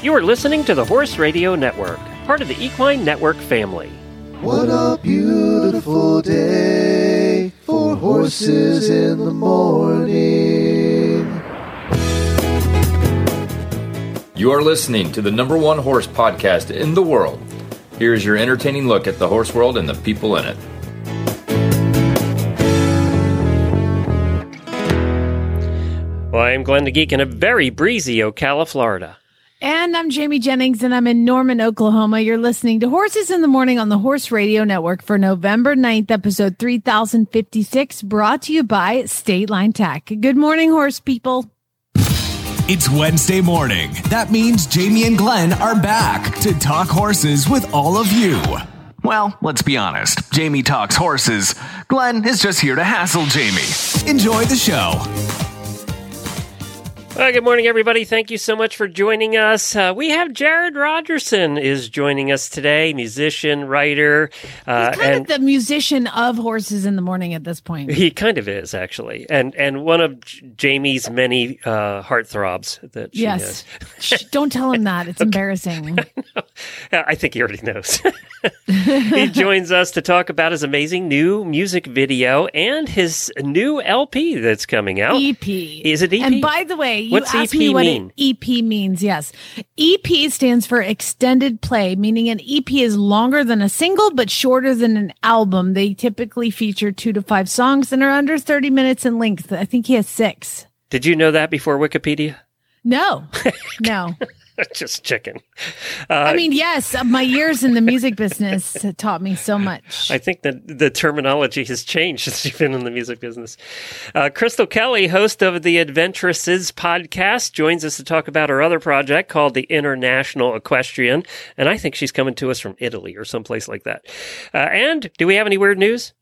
You are listening to the Horse Radio Network, part of the Equine Network family. What a beautiful day for horses in the morning. You are listening to the number one horse podcast in the world. Here is your entertaining look at the horse world and the people in it. Well, I am Glenn the Geek in a very breezy Ocala, Florida. And I'm Jamie Jennings, and I'm in Norman, Oklahoma. You're listening to Horses in the Morning on the Horse Radio Network for November 9th, episode 3056, brought to you by State Line Tack. Good morning, horse people. It's Wednesday morning. That means Jamie and Glenn are back to talk horses with all of you. Well, let's be honest. Jamie talks horses. Glenn is just here to hassle Jamie. Enjoy the show. Well, good morning, everybody. Thank you so much for joining us. Uh, we have Jared Rogerson is joining us today, musician, writer, uh, He's kind and of the musician of Horses in the Morning at this point. he kind of is actually, and and one of J- Jamie's many uh, heartthrobs that she Yes. Shh, don't tell him that. It's embarrassing. has. I think he already knows. he joins us to talk about his amazing new music video and his new LP that's coming out. EP. Is it EP? And by the way, you What's asked EP me what mean? EP means. Yes. EP stands for extended play, meaning an EP is longer than a single, but shorter than an album. They typically feature two to five songs and are under 30 minutes in length. I think he has six. Did you know that before Wikipedia? No, no. Just checking. I mean, yes, my years in the music business taught me so much. I think that the terminology has changed since you've been in the music business. Uh, Crystal Kelly, host of the Adventuresses podcast, joins us to talk about her other project called the International Equestrian. And I think she's coming to us from Italy or someplace like that. Uh, and do we have any weird news?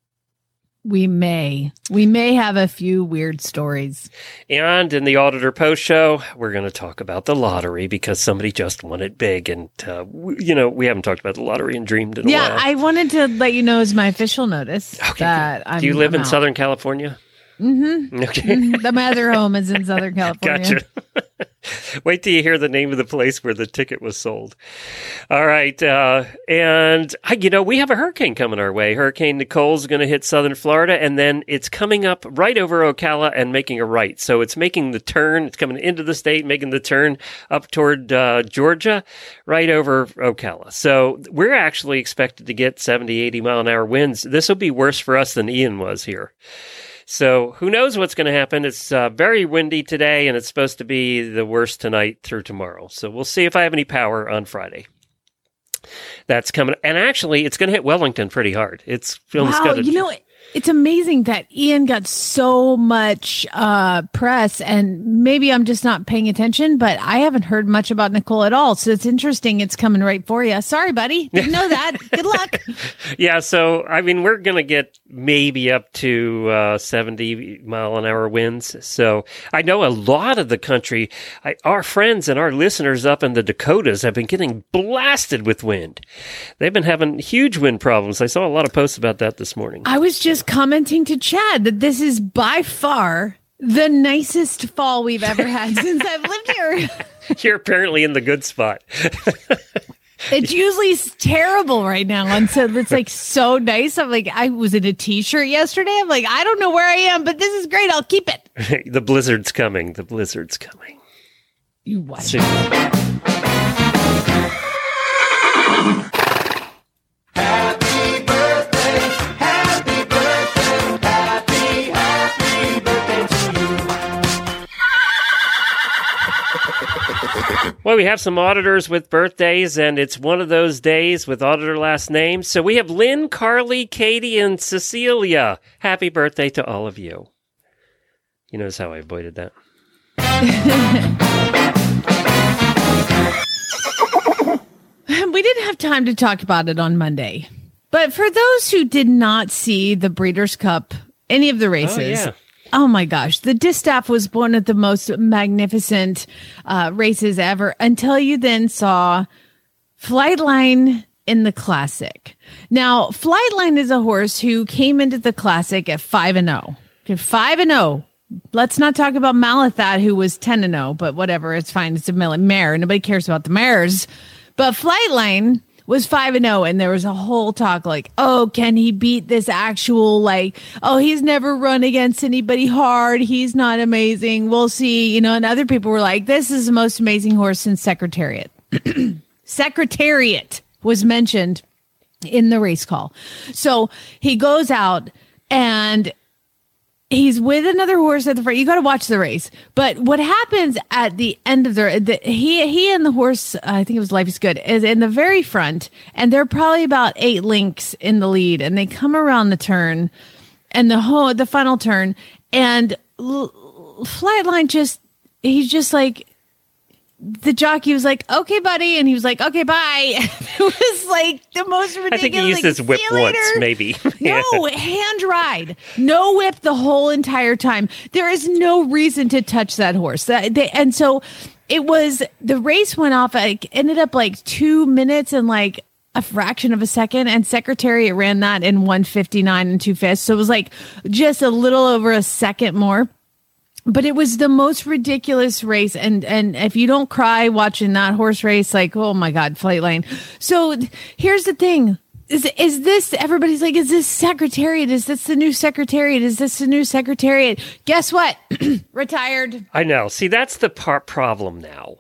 We may, we may have a few weird stories. And in the Auditor Post show, we're going to talk about the lottery because somebody just won it big. And, uh, w- you know, we haven't talked about the lottery and dreamed in a Yeah. I wanted to let you know as my official notice that I'm. do you live I'm in out. Southern California? Mm-hmm. Okay. the my other home is in Southern California. Gotcha. Wait till you hear the name of the place where the ticket was sold. All right. Uh, and, I, you know, we have a hurricane coming our way. Hurricane Nicole's going to hit southern Florida, and then it's coming up right over Ocala and making a right. So it's making the turn. It's coming into the state, making the turn up toward uh, Georgia, right over Ocala. So we're actually expected to get 70, 80 mile an hour winds. This will be worse for us than Ian was here. So who knows what's going to happen? It's uh, very windy today, and it's supposed to be the worst tonight through tomorrow. So we'll see if I have any power on Friday. That's coming, and actually, it's going to hit Wellington pretty hard. It's Wow, you know, it's amazing that Ian got so much uh, press, and maybe I'm just not paying attention, but I haven't heard much about Nicole at all. So it's interesting. It's coming right for you. Sorry, buddy. Didn't know that. Good luck. yeah. So I mean, we're going to get maybe up to uh, seventy mile an hour winds. So I know a lot of the country, I, our friends and our listeners up in the Dakotas have been getting blasted with wind. They've been having huge wind problems. I saw a lot of posts about that this morning. I was just commenting to Chad that this is by far the nicest fall we've ever had since I've lived here. You're apparently in the good spot. It's usually terrible right now. And so it's like so nice. I'm like, I was in a t shirt yesterday. I'm like, I don't know where I am, but this is great. I'll keep it. the blizzard's coming. The blizzard's coming. You what? Well, we have some auditors with birthdays, and it's one of those days with auditor last names. So we have Lynn, Carly, Katie, and Cecilia. Happy birthday to all of you. You notice how I avoided that? We didn't have time to talk about it on Monday. But for those who did not see the Breeders' Cup, any of the oh, races, yeah. Oh my gosh, the distaff was one of the most magnificent uh, races ever until you then saw Flightline in the Classic. Now, Flightline is a horse who came into the Classic at 5 and 0. Okay, 5 and 0 Let's not talk about Malathaat, who was 10 to 0, but whatever. It's fine. It's a mare. Nobody cares about the mares. But Flightline was 5 and 0, and there was a whole talk like, oh, can he beat this actual, like, oh, he's never run against anybody hard. He's not amazing. We'll see. You know, and other people were like, this is the most amazing horse since Secretariat. Secretariat was mentioned in the race call. So he goes out and he's with another horse at the front. You got to watch the race. But what happens at the end of the, the he he and the horse, uh, I think it was Life is Good, is in the very front, and they're probably about eight links in the lead, and they come around the turn, and the whole the final turn, and l- Flightline just he's just like the jockey was like, "Okay, buddy," and he was like, "Okay, bye." it was like the most ridiculous. I think he used like, his whip "See once, later." maybe. No, hand ride. No whip the whole entire time. There is no reason to touch that horse. That they, and so it was the race went off like ended up like 2 minutes and like a fraction of a second and secretariat ran that in 159 and two fifths. So it was like just a little over a second more but it was the most ridiculous race. And and if you don't cry watching that horse race like oh my god Flightline. So here's the thing. Is is this everybody's like is this secretariat? Is this the new secretariat? Is this the new secretariat? Guess what? Retired. I know. See, that's the part problem now.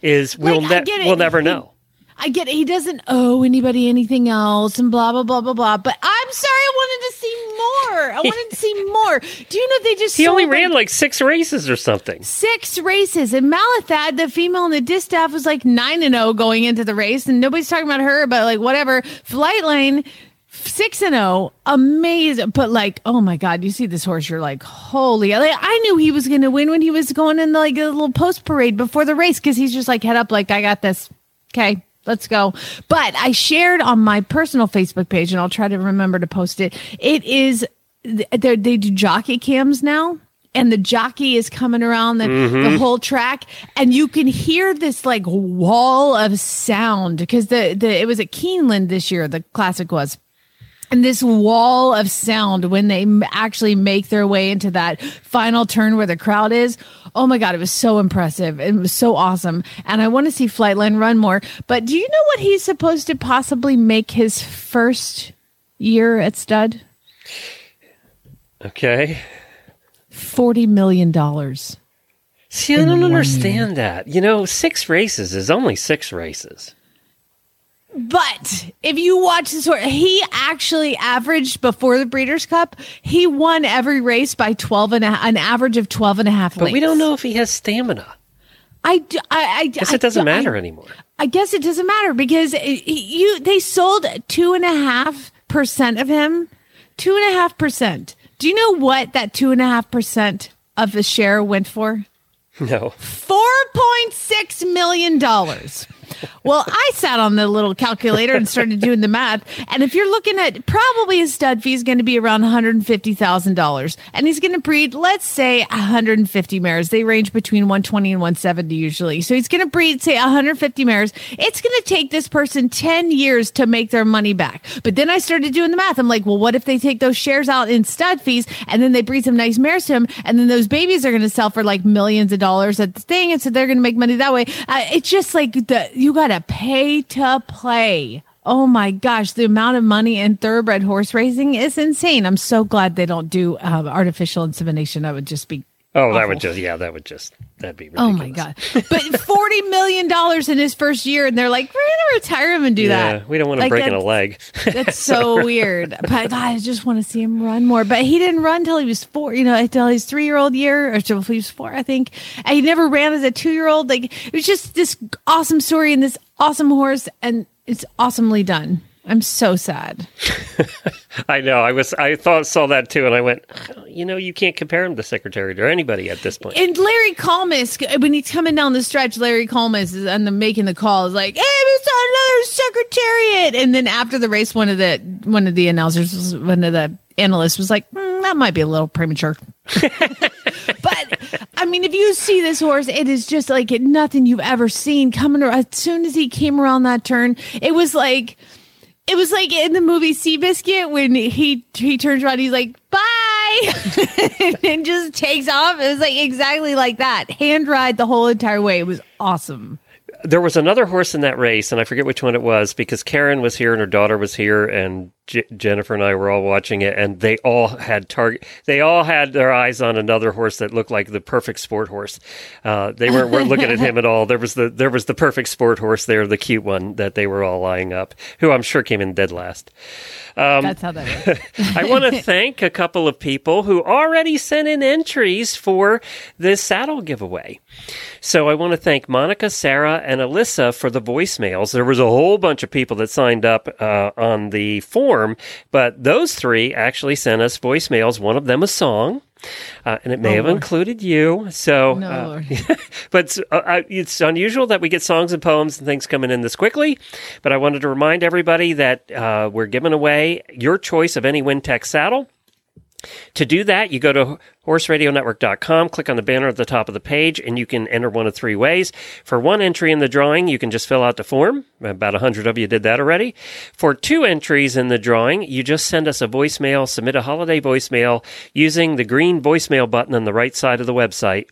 Is we'll Like, ne- we'll never know. I get it. He doesn't owe anybody anything else and blah, blah, blah, blah, blah. But I'm sorry. I wanted to see more. I wanted to see more. Do you know they just He only ran like, like six races or something. six races and Malathaat, the female in the distaff was like nine and oh going into the race and nobody's talking about her, but like whatever. Flightline six and oh, amazing. But like, oh my God, you see this horse, you're like, holy, like, I knew he was going to win when he was going in like a little post parade before the race. Cause he's just like head up, like, I got this. Okay. Let's go. But I shared on my personal Facebook page, and I'll try to remember to post it. It is, they they do jockey cams now and the jockey is coming around the, the mm-hmm. whole track and you can hear this like wall of sound because the, the it was at Keeneland this year the classic was and this wall of sound when they actually make their way into that final turn where the crowd is. Oh my God, it was so impressive. It was so awesome. And I want to see Flightline run more. But do you know what he's supposed to possibly make his first year at stud? Okay. $40 million. See, I don't understand that. You know, six races is only six races. But if you watch this horse, he actually averaged before the Breeders' Cup, he won every race by 12 and a, an average of 12 and a half But we don't know if he has stamina. I, Guess I it doesn't d- matter I- anymore. I guess it doesn't matter because it- you they sold two and a half percent of him, two and a half percent. Do you know what that two and a half percent of the share went for? No. Four point six million dollars. Well, I sat on the little calculator and started doing the math. And if you're looking at probably his stud fee is going to be around $150,000. And he's going to breed, let's say 150 mares. They range between 120 and 170 usually. So he's going to breed, say 150 mares. It's going to take this person 10 years to make their money back. But then I started doing the math. I'm like, well, what if they take those shares out in stud fees and then they breed some nice mares to him and then those babies are going to sell for like millions of dollars at the thing. And so they're going to make money that way. Uh, it's just like the, you got to pay to play. Oh my gosh, the amount of money in thoroughbred horse racing is insane. I'm so glad they don't do um, artificial insemination. That would just be Oh, that Awful. would just yeah, that would just that'd be ridiculous. Oh my god! But forty million dollars in his first year, and they're like, "We're gonna retire him and do that. Yeah, that." we don't want him Like, breaking a leg. That's so weird. But God, I just want to see him run more. But he didn't run till he was four. You know, until his three year old year, or till he was four, I think. And he never ran as a two year old. Like it was just this awesome story and this awesome horse, and it's awesomely done. I'm so sad. I know. I was. I thought saw that too, and I went. You know, you can't compare him to Secretary or anybody at this point. And Larry Collmus, when he's coming down the stretch, Larry Collmus is on the making the call is like, "Hey, it's another secretariat." And then after the race, one of the one of the announcers, was, one of the analysts, was like, "Hmm, "That might be a little premature." but I mean, if you see this horse, it is just like nothing you've ever seen coming. As soon as he came around that turn, it was like. It was like in the movie Seabiscuit when he he turns around, he's like, "Bye," and just takes off. It was like exactly like that. Hand ride the whole entire way. It was awesome. there was another horse in that race, and I forget which one it was because Karen was here and her daughter was here, and J- Jennifer and I were all watching it, and they all had target. They all had their eyes on another horse that looked like the perfect sport horse. Uh, they weren't, weren't looking at him at all. There was the there was the perfect sport horse there, the cute one that they were all eyeing up, who I'm sure came in dead last. That's how that was. I want to thank a couple of people who already sent in entries for this saddle giveaway. So I want to thank Monica, Sarah, and Alyssa for the voicemails. There was a whole bunch of people that signed up uh, on the form, but those three actually sent us voicemails. One of them a song. Uh, and it may have Lord. included you. So, No, uh, but it's, uh, uh, it's unusual that we get songs and poems and things coming in this quickly. But I wanted to remind everybody that uh, we're giving away your choice of any Wintec saddle. To do that, you go to horseradionetwork.com, click on the banner at the top of the page, and you can enter one of three ways. For one entry in the drawing, you can just fill out the form. About a 100 of you did that already. For two entries in the drawing, you just send us a voicemail, submit a holiday voicemail using the green voicemail button on the right side of the website.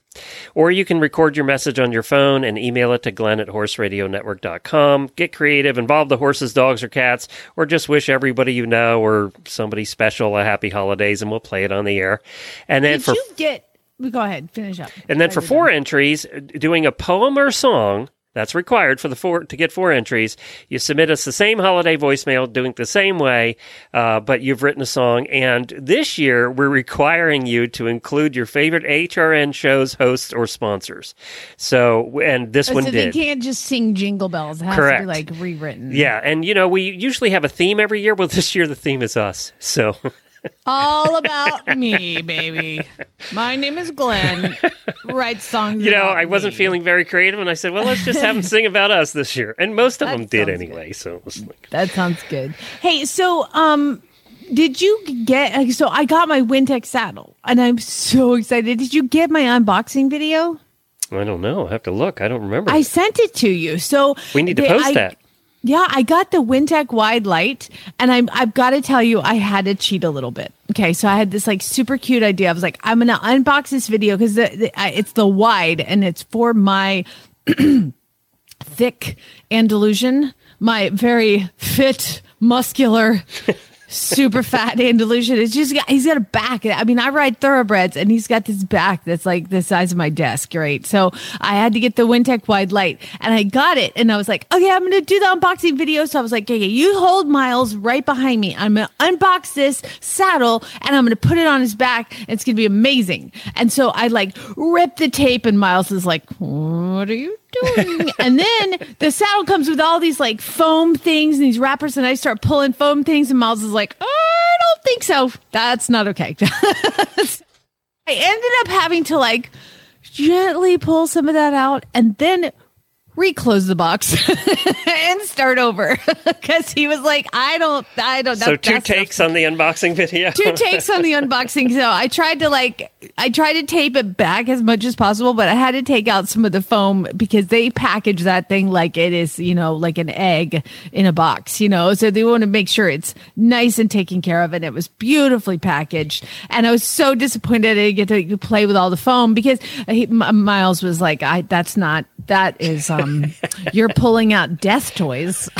Or you can record your message on your phone and email it to Glenn at horseradionetwork.com. Get creative, involve the horses, dogs, or cats, or just wish everybody you know or somebody special a happy holidays, and we'll play it on the air. And then Did for you get? Go ahead, finish up. and then for four entries, doing a poem or song that's required for the four to get four entries. You submit us the same holiday voicemail, doing it the same way, uh, but you've written a song. And this year, we're requiring you to include your favorite HRN shows, hosts, or sponsors. So, and this Oh, one so did. they can't just sing Jingle Bells. It has Correct. to be like rewritten. Yeah, and you know we usually have a theme every year. Well, this year the theme is us. So All about me, baby. My name is Glenn. Write songs. you know I wasn't me. feeling very creative, and I said, well, let's just have them sing about us this year. And most of That them did anyway. So it was like, That sounds good. Hey, so um, did you get? So I got my Wintec saddle, and I'm so excited. Did you get my unboxing video? I don't know. I have to look. I don't remember. I sent it to you. So we need to they- post I- that. Yeah, I got the Wintec wide light, and I'm I've got to tell you, I had to cheat a little bit. Okay, so I had this like super cute idea. I was like, I'm gonna unbox this video because it's the wide, and it's for my thick Andalusian, my very fit, muscular. Super fat Andalusian. It's just got, he's got a back. I mean, I ride thoroughbreds and he's got this back that's like the size of my desk, right? So I had to get the Wintec wide light and I got it and I was like, okay, I'm to do the unboxing video. So I was like, okay, you hold Miles right behind me. I'm to unbox this saddle and I'm to put it on his back. It's to be amazing. And so I like rip the tape and Miles is like, what are you? and then the saddle comes with all these like foam things and these wrappers, and I start pulling foam things, and Miles is like, I don't think so. That's not okay. I ended up having to like gently pull some of that out and then reclose the box and start over because he was like, I don't, I don't. So two takes on the unboxing video. two takes on the unboxing. So I tried to like, I tried to tape it back as much as possible, but I had to take out some of the foam because they package that thing like it is, you know, like an egg in a box, you know. So they want to make sure it's nice and taken care of, and it was beautifully packaged. And I was so disappointed I didn't get to play with all the foam because he, M- Miles was like, "I that's not that is um, you're pulling out death toys."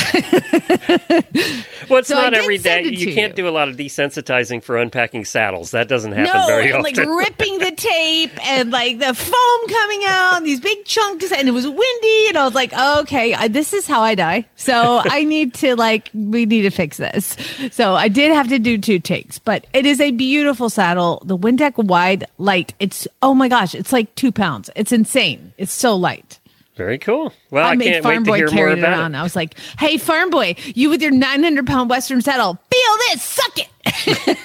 well, it's So not every day. You can't do a lot of desensitizing for unpacking saddles. That doesn't happen no, very often. like ripping the tape and like the foam coming out, these big chunks, and it was windy, and I was like, okay, I, this is how I die. So I need to like, we need to fix this. So I did have to do two takes, but it is a beautiful saddle. The Wintec Wide Light. It's oh my gosh, it's like two pounds. It's insane. It's so light. Very cool. Well, I, I, made can't Farm wait Boy carry it it. I was like, "Hey, Farm Boy, you with your 900 pound Western saddle, feel this, suck it."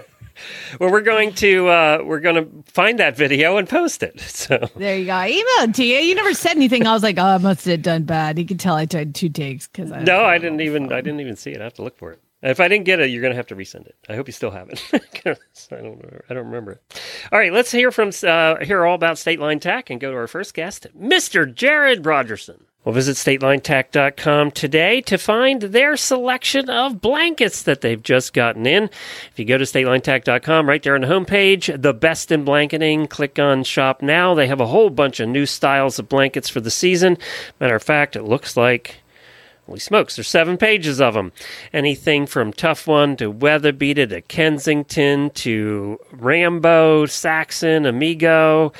Well, we're going to uh, we're going to find that video and post it. So There you go. I emailed to you. You never said anything. I was like, oh, I must have done bad. You can tell I tried two takes because I no, I didn't even I didn't even see it. I have to look for it. If I didn't get it, you're going to have to resend it. I hope you still have it. I don't remember, I don't remember it. All right, let's hear from uh, hear all about State Line Tack and go to our first guest, Mr. Jared Rogerson. Well, visit statelinetack.com today to find their selection of blankets that they've just gotten in. If you go to statelinetack.com, right there on the homepage, the best in blanketing, click on shop now. They have a whole bunch of new styles of blankets for the season. Matter of fact, it looks like Holy smokes, there's seven pages of them. Anything from Tough One to WeatherBeeta to Kensington to Rambo, Saxon, Amigo,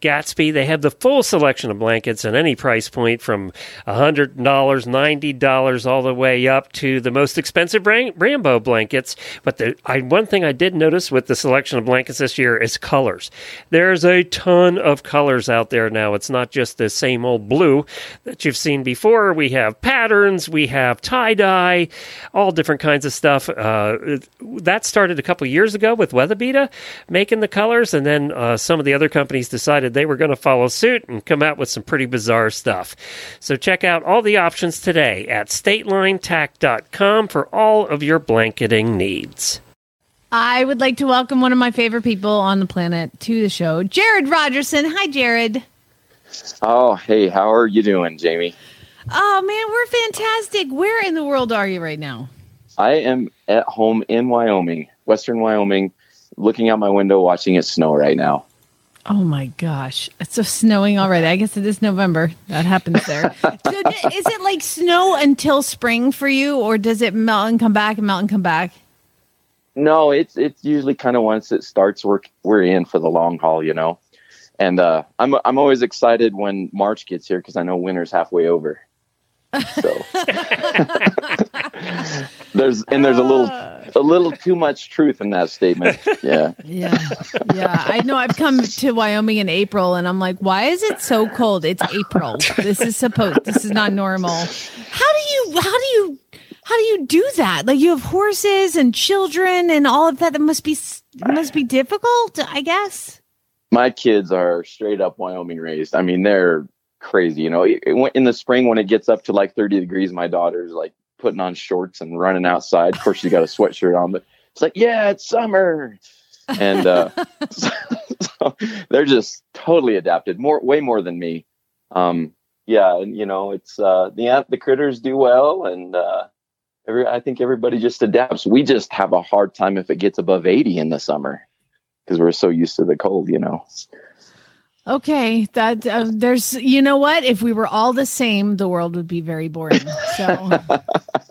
Gatsby. They have the full selection of blankets at any price point from $100, $90 all the way up to the most expensive Ram- Rambo blankets. But the, I, one thing I did notice with the selection of blankets this year is colors. There's a ton of colors out there now. It's not just the same old blue that you've seen before. We have patterns, we have tie dye, all different kinds of stuff. Uh, that started a couple years ago with WeatherBeeta making the colors, and then uh, some of the other companies decided they were going to follow suit and come out with some pretty bizarre stuff. So check out all the options today at statelinetack.com for all of your blanketing needs. I would like to welcome one of my favorite people on the planet to the show, Jared Rogerson. Hi, Jared. Oh, hey, how are you doing, Jamie? Oh man, we're fantastic. Where in the world are you right now? I am at home in Wyoming, Western Wyoming, looking out my window, watching it snow right now. Oh my gosh, it's so snowing already. I guess it is November. That happens there. so is it like snow until spring for you, or does it melt and come back and melt and come back? No, it's it's usually kind of once it starts, we're we're in for the long haul, you know. And uh, I'm I'm always excited when March gets here because I know winter's halfway over. So there's and there's a little ah. a little too much truth in that statement. Yeah. Yeah, yeah. I know. I've come to Wyoming in April, and I'm like, why is it so cold? It's April. This is supposed. This is not normal. How do you? How do you? How do you do that? Like you have horses and children and all of that. That must be must be difficult. I guess. my kids are straight up Wyoming raised. I mean, they're crazy. You know, in the spring when it gets up to like 30 degrees, my daughter's like putting on shorts and running outside. Of course, she's got a sweatshirt on, but it's like, yeah, it's summer. And uh, so they're just totally adapted, more, way more than me. Um, yeah, and you know, it's uh, the ant- the critters do well, and uh, every I think everybody just adapts. We just have a hard time if it gets above 80 in the summer because we're so used to the cold, you know. Okay, that uh, there's. You know what? If we were all the same, the world would be very boring. So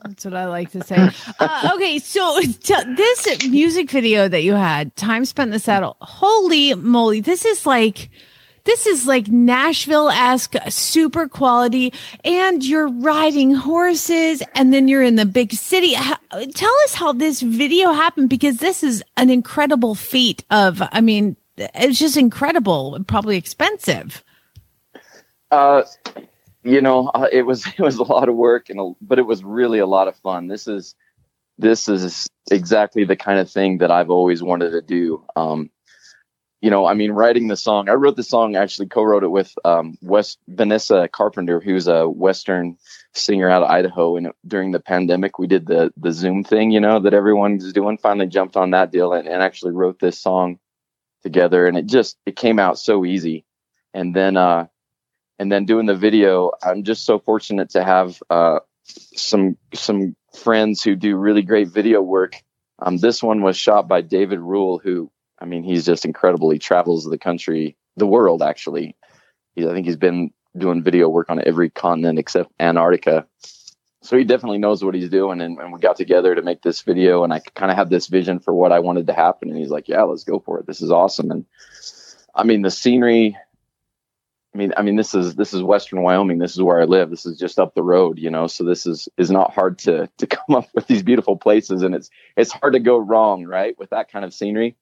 that's what I like to say. Uh, okay, so t- this music video that you had, time spent in the saddle. Holy moly! This is like. This is like Nashville esque, super quality, and you're riding horses, and then you're in the big city. How, tell us how this video happened because this is an incredible feat of, I mean, it's just incredible, probably expensive. Uh, you know, uh, it was it was a lot of work, and a, but it was really a lot of fun. This is this is exactly the kind of thing that I've always wanted to do. Um, you know, I mean, writing the song, I wrote the song actually co-wrote it with um, West Vanessa Carpenter, who's a Western singer out of Idaho. And during the pandemic, we did the the Zoom thing, you know, that everyone's doing. Finally, jumped on that deal and, and actually wrote this song together, and it just it came out so easy. And then uh, and then doing the video, I'm just so fortunate to have uh, some some friends who do really great video work. Um, this one was shot by David Rule, who I mean, he's just incredible. He travels the country, the world actually. He's, I think he's been doing video work on every continent except Antarctica. So he definitely knows what he's doing. And, and we got together to make this video, and I kind of had this vision for what I wanted to happen. And he's like, "Yeah, let's go for it. This is awesome." And I mean, the scenery. I mean, I mean, this is this is Western Wyoming. This is where I live. This is just up the road, you know. So this is is not hard to to come up with these beautiful places, and it's it's hard to go wrong, right, with that kind of scenery.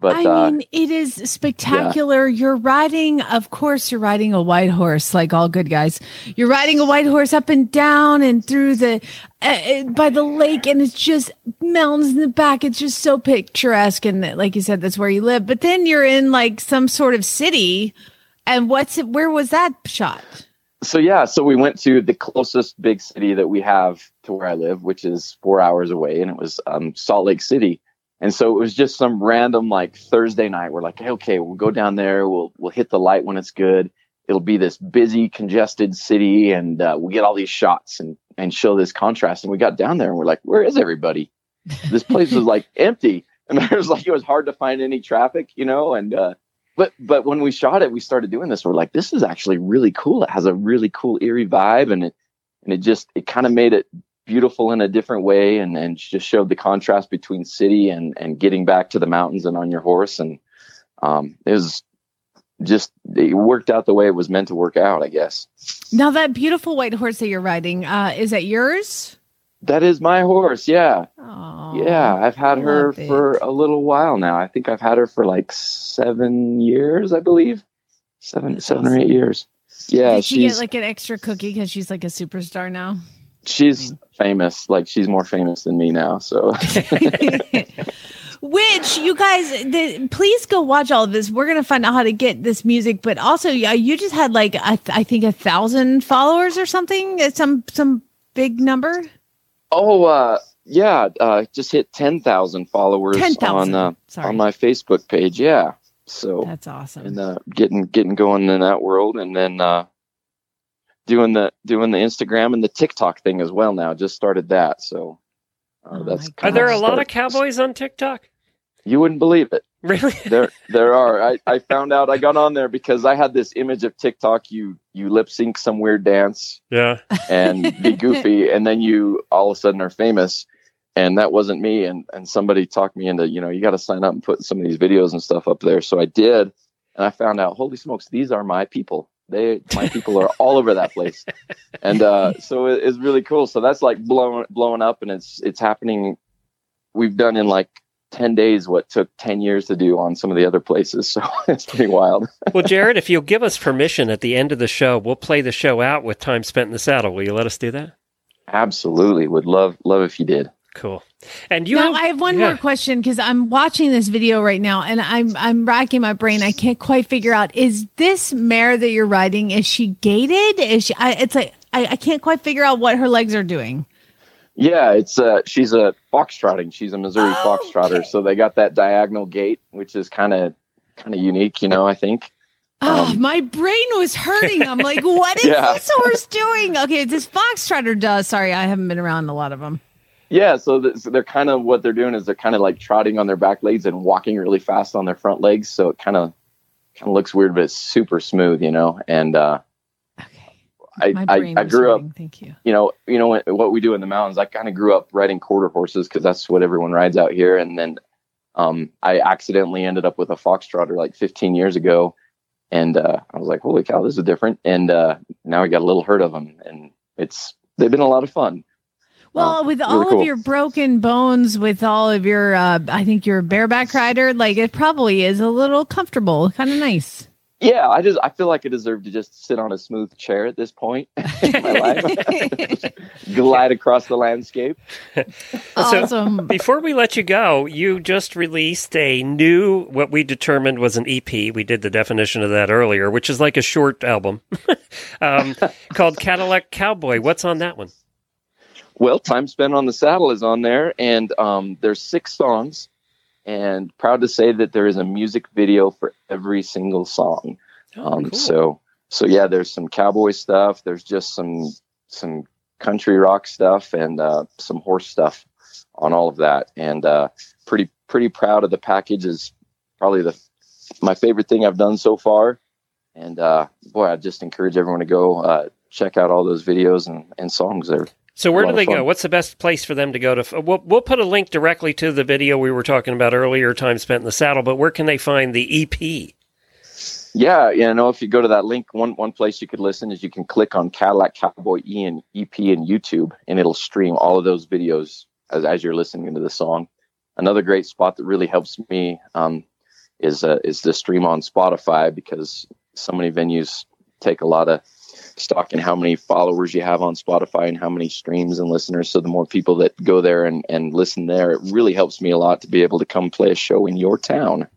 But I uh, mean, it is spectacular. You're riding, of course, you're riding a white horse, like all good guys. You're riding a white horse up and down and through the uh, uh, by the lake, and it's just mountains in the back. It's just so picturesque, and like you said, that's where you live. But then you're in like some sort of city, and what's it? Where was that shot? so yeah, so we went to the closest big city that we have to where I live, which is four hours away, and it was um, Salt Lake City. And so it was just some random like Thursday night. We're like, hey, okay, we'll go down there. We'll we'll hit the light when it's good. it'll be this busy, congested city, and uh, we get all these shots and and show this contrast. And we got down there and we're like, where is everybody? This place was like empty, and there was like it was hard to find any traffic, you know. And uh, but but when we shot it, we started doing this. We're like, this is actually really cool. It has a really cool eerie vibe, and it and it just it kind of made it beautiful in a different way, and and just showed the contrast between city and and getting back to the mountains and on your horse, and um, it was just it worked out the way it was meant to work out, I guess. Now that beautiful white horse that you're riding, uh, is that yours? That is my horse. Yeah. Oh, Yeah. I've had her it. for a little while now. I think I've had her for like seven years, I believe. Seven, That's seven or eight years. Yeah. Did she get like an extra cookie because she's like a superstar now? she's famous. Like she's more famous than me now. So Which you guys, the, please go watch all of this. We're gonna find out how to get this music, but also, yeah, you just had like I, think a thousand followers or something. Some some big number. Oh, uh, yeah. Uh, just hit 10,000 followers 10,000. on, uh, on my Facebook page. Yeah. So, That's awesome. and, uh, getting, getting going in that world and then, uh, doing the, doing the Instagram and the TikTok thing as well now. Just started that. So, uh, Oh that's Are there a of lot of cowboys on TikTok? You wouldn't believe it. Really? There, there are. I, I found out I got on there because I had this image of TikTok. You, you lip sync some weird dance Yeah. and be goofy and then you all of a sudden are famous and that wasn't me and and somebody talked me into you know you got to sign up and put some of these videos and stuff up there so i did and i found out holy smokes these are my people they my people are all over that place. And uh so it, it's really cool. So that's like blowing blowing up and it's it's happening. We've done in like 10 days what took 10 years to do on some of the other places. So it's pretty wild. Well, Jared, if you'll give us permission at the end of the show, we'll play the show out with time spent in the saddle. Will you let us do that? absolutely. Would love love if you did Cool. And you now, I have one yeah. more question because I'm watching this video right now and I'm I'm racking my brain. I can't quite figure out is this mare that you're riding is she gated? Is she? I, it's like I, I can't quite figure out what her legs are doing. Yeah, it's uh she's a foxtrotting. She's a Missouri Oh, foxtrotter. okay. So they got that diagonal gait, which is kind of kind of unique, you know, I think. Oh, Um, my brain was hurting. I'm like, what is Yeah. this horse doing? Okay, this foxtrotter does. Sorry, I haven't been around a lot of them. Yeah, so, th- so they're kind of what they're doing is they're kind of like trotting on their back legs and walking really fast on their front legs. So it kind of kind of looks weird, but it's super smooth, you know. And uh, Okay, I, I I grew up. Thank you. you know, you know what, what we do in the mountains. I kind of grew up riding quarter horses because that's what everyone rides out here. And then um, I accidentally ended up with a foxtrotter like 15 years ago, and uh, I was like, "Holy cow, this is different!" And uh, now I got a little herd of them, and it's they've been a lot of fun. Well, Uh, with really all cool. of your broken bones, with all of your, uh, I think you're a bareback rider. Like it probably is a little comfortable, kind of nice. Yeah, I just I feel like I deserve to just sit on a smooth chair at this point in my life, glide across the landscape. awesome. Before we let you go, you just released a new, what we determined was an EP. We did the definition of that earlier, which is like a short album um, called Cadillac Cowboy. What's on that one? Well, time spent on the saddle is on there, and um, there's six songs. And proud to say that there is a music video for every single song. Oh, Um, cool. So, so yeah, there's some cowboy stuff. There's just some some country rock stuff and uh, some horse stuff on all of that. And uh, pretty pretty proud of the package. Is probably the my favorite thing I've done so far. And uh, boy, I just encourage everyone to go uh, check out all those videos and, and songs. They're So where do they go? What's the best place for them to go to? We'll, we'll put a link directly to the video we were talking about earlier, time spent in the saddle. But where can they find the EP? Yeah, you know, if you go to that link, one one place you could listen is you can click on Cadillac Cowboy Ian EP in YouTube, and it'll stream all of those videos as as you're listening to the song. Another great spot that really helps me um, is uh, is the stream on Spotify because so many venues take a lot of stock in how many followers you have on Spotify and how many streams and listeners. So the more people that go there and, and listen there, it really helps me a lot to be able to come play a show in your town.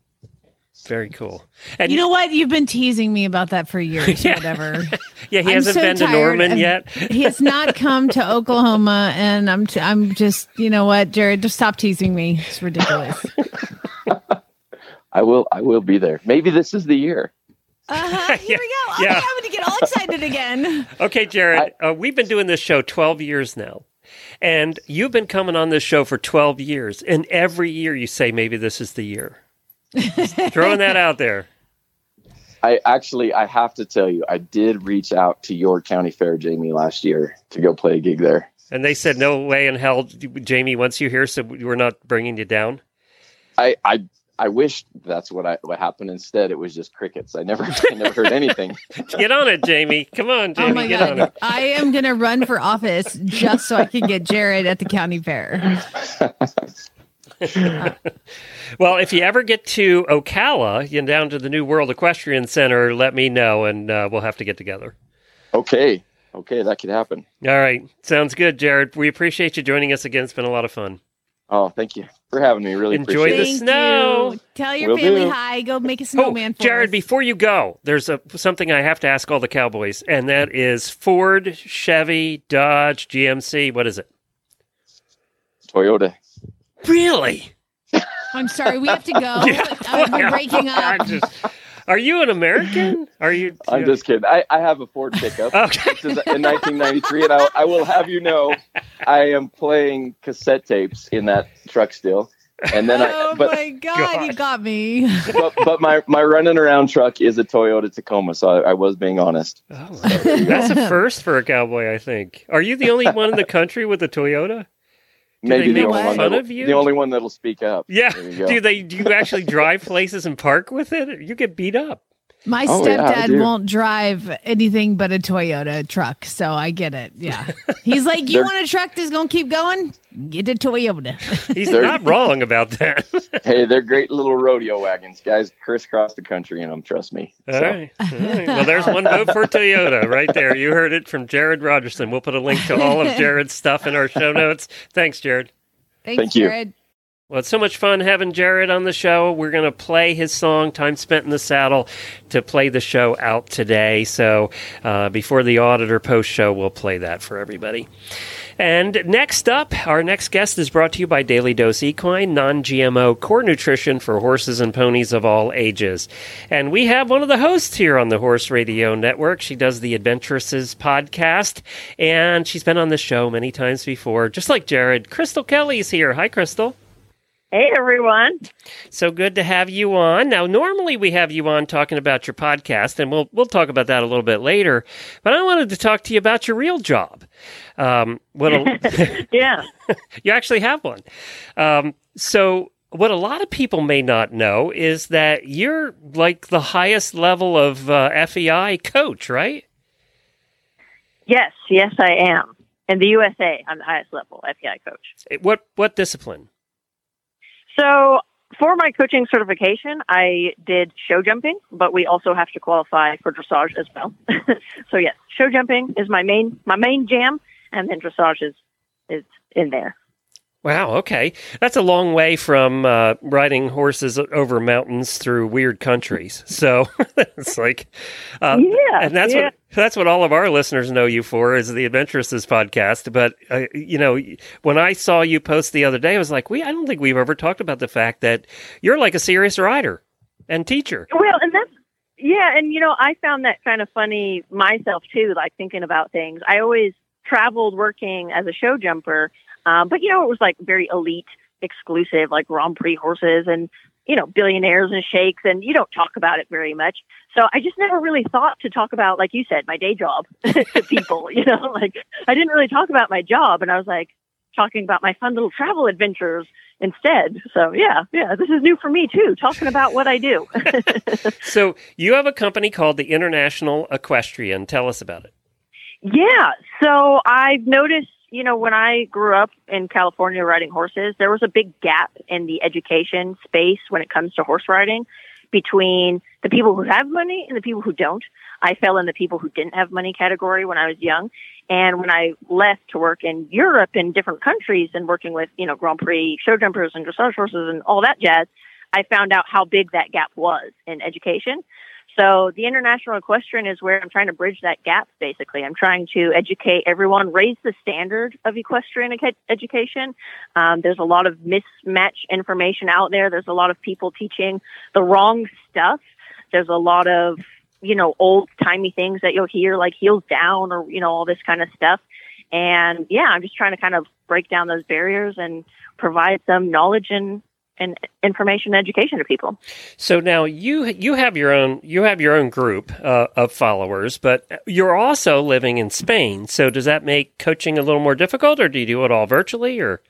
Very cool. And You know what? You've been teasing me about that for years. Yeah. Whatever. yeah, he I'm hasn't so been to Norman of- yet. he has not come to Oklahoma, and I'm t- I'm just you know what, Jared, just stop teasing me. It's ridiculous. I will I will be there. Maybe this is the year. Uh-huh. Here we go. Okay, Yeah. I'm going to get all excited again. Okay, Jared, uh, we've been doing this show 12 years now. And you've been coming on this show for 12 years. And every year you say, maybe this is the year. Just throwing that out there. I actually, I have to tell you, I did reach out to York County Fair, Jamie, last year to go play a gig there. And they said, no way in hell, Jamie, once you hear, so we're not bringing you down. I, I, I wish that's what I what happened. Instead, it was just crickets. I never, I never heard anything. Get on it, Jamie. Come on, Jamie, oh my get on god! it. I am going to run for office just so I can get Jared at the county fair. Well, if you ever get to Ocala, you know, down to the New World Equestrian Center, let me know and uh, we'll have to get together. Okay, okay, that could happen. All right. Sounds good, Jared. We appreciate you joining us again. It's been a lot of fun. Oh, thank you for having me. Really Enjoy appreciate the it. Snow. you. Tell your Will family do. hi. Go make a Oh, snowman for Jared, us. before you go, there's a, something I have to ask all the Cowboys, and that is Ford, Chevy, Dodge, GMC. What is it? Toyota. Really? I'm sorry, we have to go. Uh, we're breaking up. I just- are you an American? Are you? I'm just kidding. I, I have a Ford pickup. Okay. This is in 1993, and I, I will have you know, I am playing cassette tapes in that truck still. And then oh I, but my god, you got me. but, but my my running around truck is a Toyota Tacoma, so I, I was being honest. Oh, that's a first for a cowboy, I think. Are you the only one in the country with a Toyota? Do Maybe they the only one fun that'll, of you? the only one that'll speak up. Yeah. There you go. Do they? Do you actually drive places and park with it? You get beat up. My Oh, stepdad do. won't drive anything but a Toyota truck, so I get it. Yeah. He's like, You want a truck that's gonna keep going? Get a Toyota. He's There- not wrong about that. Hey, they're great little rodeo wagons. Guys crisscross the country in them. Trust me. All So, right. All right. Well, there's one vote for Toyota right there. You heard it from Jared Rogerson. We'll put a link to all of Jared's stuff in our show notes. Thanks, Jared. Thanks, Thank you. Jared. Well, it's so much fun having Jared on the show. We're going to play his song, Time Spent in the Saddle, to play the show out today. So uh, before the auditor post show, we'll play that for everybody. And next up, our next guest is brought to you by Daily Dose Equine, non GMO core nutrition for horses and ponies of all ages. And we have one of the hosts here on the Horse Radio Network. She does the Adventuresses podcast, and she's been on the show many times before, just like Jared. Crystal Kelly's here. Hi, Crystal. Hey everyone. So good to have you on. Now, normally we have you on talking about your podcast, and we'll we'll talk about that a little bit later. But I wanted to talk to you about your real job. Um, what a, Yeah. you actually have one. Um, so, what a lot of people may not know is that you're like the highest level of uh, FEI coach, right? Yes, yes I am. In the USA, I'm the highest level FEI coach. What what discipline? So for my coaching certification, I did show jumping, but we also have to qualify for dressage as well. so yes, show jumping is my main my main jam, and then dressage is is in there. Wow. Okay, that's a long way from uh, riding horses over mountains through weird countries. So it's like, uh, Yeah, and that's yeah. what that's what all of our listeners know you for is the Adventuresses podcast. But uh, you know, when I saw you post the other day, I was like, we I don't think we've ever talked about the fact that you're like a serious rider and teacher. Well, and that's yeah, and you know, I found that kind of funny myself too. Like thinking about things, I always traveled working as a show jumper, um, but you know, it was like very elite, exclusive, like Grand Prix horses and you know, billionaires and sheikhs, and you don't talk about it very much. So I just never really thought to talk about, like you said, my day job to people. You know, like I didn't really talk about my job, and I was like talking about my fun little travel adventures instead. So yeah, yeah, this is new for me too, talking about what I do. So you have a company called the International Equestrian. Tell us about it. Yeah. So I've noticed, you know, when I grew up in California riding horses, there was a big gap in the education space when it comes to horse riding between the people who have money and the people who don't. I fell in the people who didn't have money category when I was young. And when I left to work in Europe in different countries and working with, you know, Grand Prix show jumpers and dressage horses and all that jazz, I found out how big that gap was in education. So the International Equestrian is where I'm trying to bridge that gap, basically. I'm trying to educate everyone, raise the standard of equestrian ec- education. Um, there's a lot of mismatch information out there. There's a lot of people teaching the wrong stuff. There's a lot of you know, old timey things that you'll hear like heels down or, you know, all this kind of stuff. And yeah, I'm just trying to kind of break down those barriers and provide some knowledge and, and information and education to people. So now you you have your own you have your own group uh, of followers, but you're also living in Spain. So does that make coaching a little more difficult, or do you do it all virtually? Or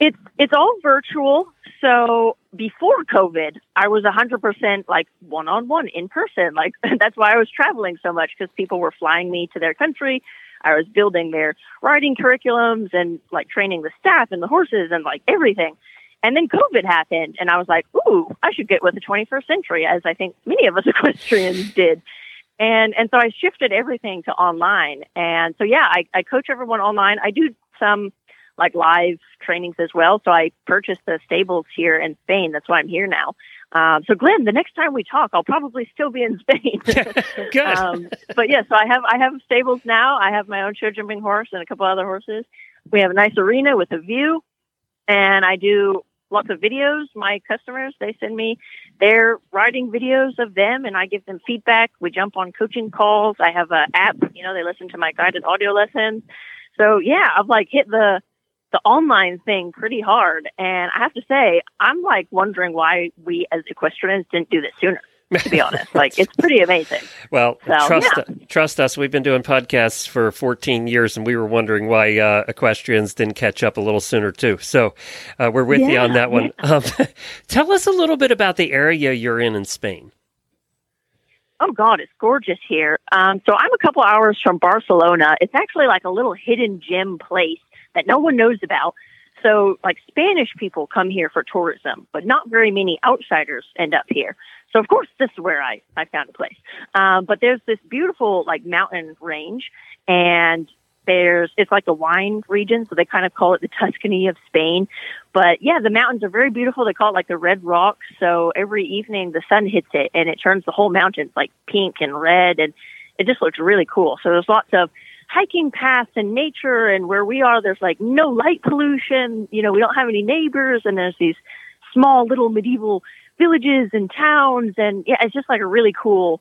It's it's all virtual. So before COVID, I was 100% like one on one in person. Like that's why I was traveling so much because people were flying me to their country. I was building their riding curriculums and like training the staff and the horses and like everything. And then COVID happened, and I was like, "Ooh, I should get with the 21st century," as I think many of us equestrians did. And and so I shifted everything to online. And so yeah, I, I coach everyone online. I do some like live trainings as well. So I purchased the stables here in Spain. That's why I'm here now. Um, so Glenn, the next time we talk, I'll probably still be in Spain. good. um, but yeah, so I have I have stables now. I have my own show jumping horse and a couple other horses. We have a nice arena with a view, and I do lots of videos. My customers they send me their riding videos of them, and I give them feedback. We jump on coaching calls. I have a app. You know, they listen to my guided audio lessons. So yeah, I've like hit the the online thing pretty hard, and I have to say, I'm like wondering why we as equestrians didn't do this sooner. To be honest, like it's pretty amazing. Well, So, trust yeah. trust us. We've been doing podcasts for 14 years, and we were wondering why uh, equestrians didn't catch up a little sooner too. So uh, we're with you on that one. Um, tell us a little bit about the area you're in in Spain. Oh God, it's gorgeous here. Um, so I'm a couple hours from Barcelona. It's actually like a little hidden gem place that no one knows about. So like Spanish people come here for tourism, but not very many outsiders end up here. So of course this is where I, I found a place. Um, but there's this beautiful like mountain range and there's it's like a wine region, so they kind of call it the Tuscany of Spain. But yeah, the mountains are very beautiful. They call it like the red rocks. So every evening the sun hits it and it turns the whole mountains like pink and red and it just looks really cool. So there's lots of hiking paths and nature and where we are there's like no light pollution. You know, we don't have any neighbors and there's these small little medieval villages and towns and yeah, it's just like a really cool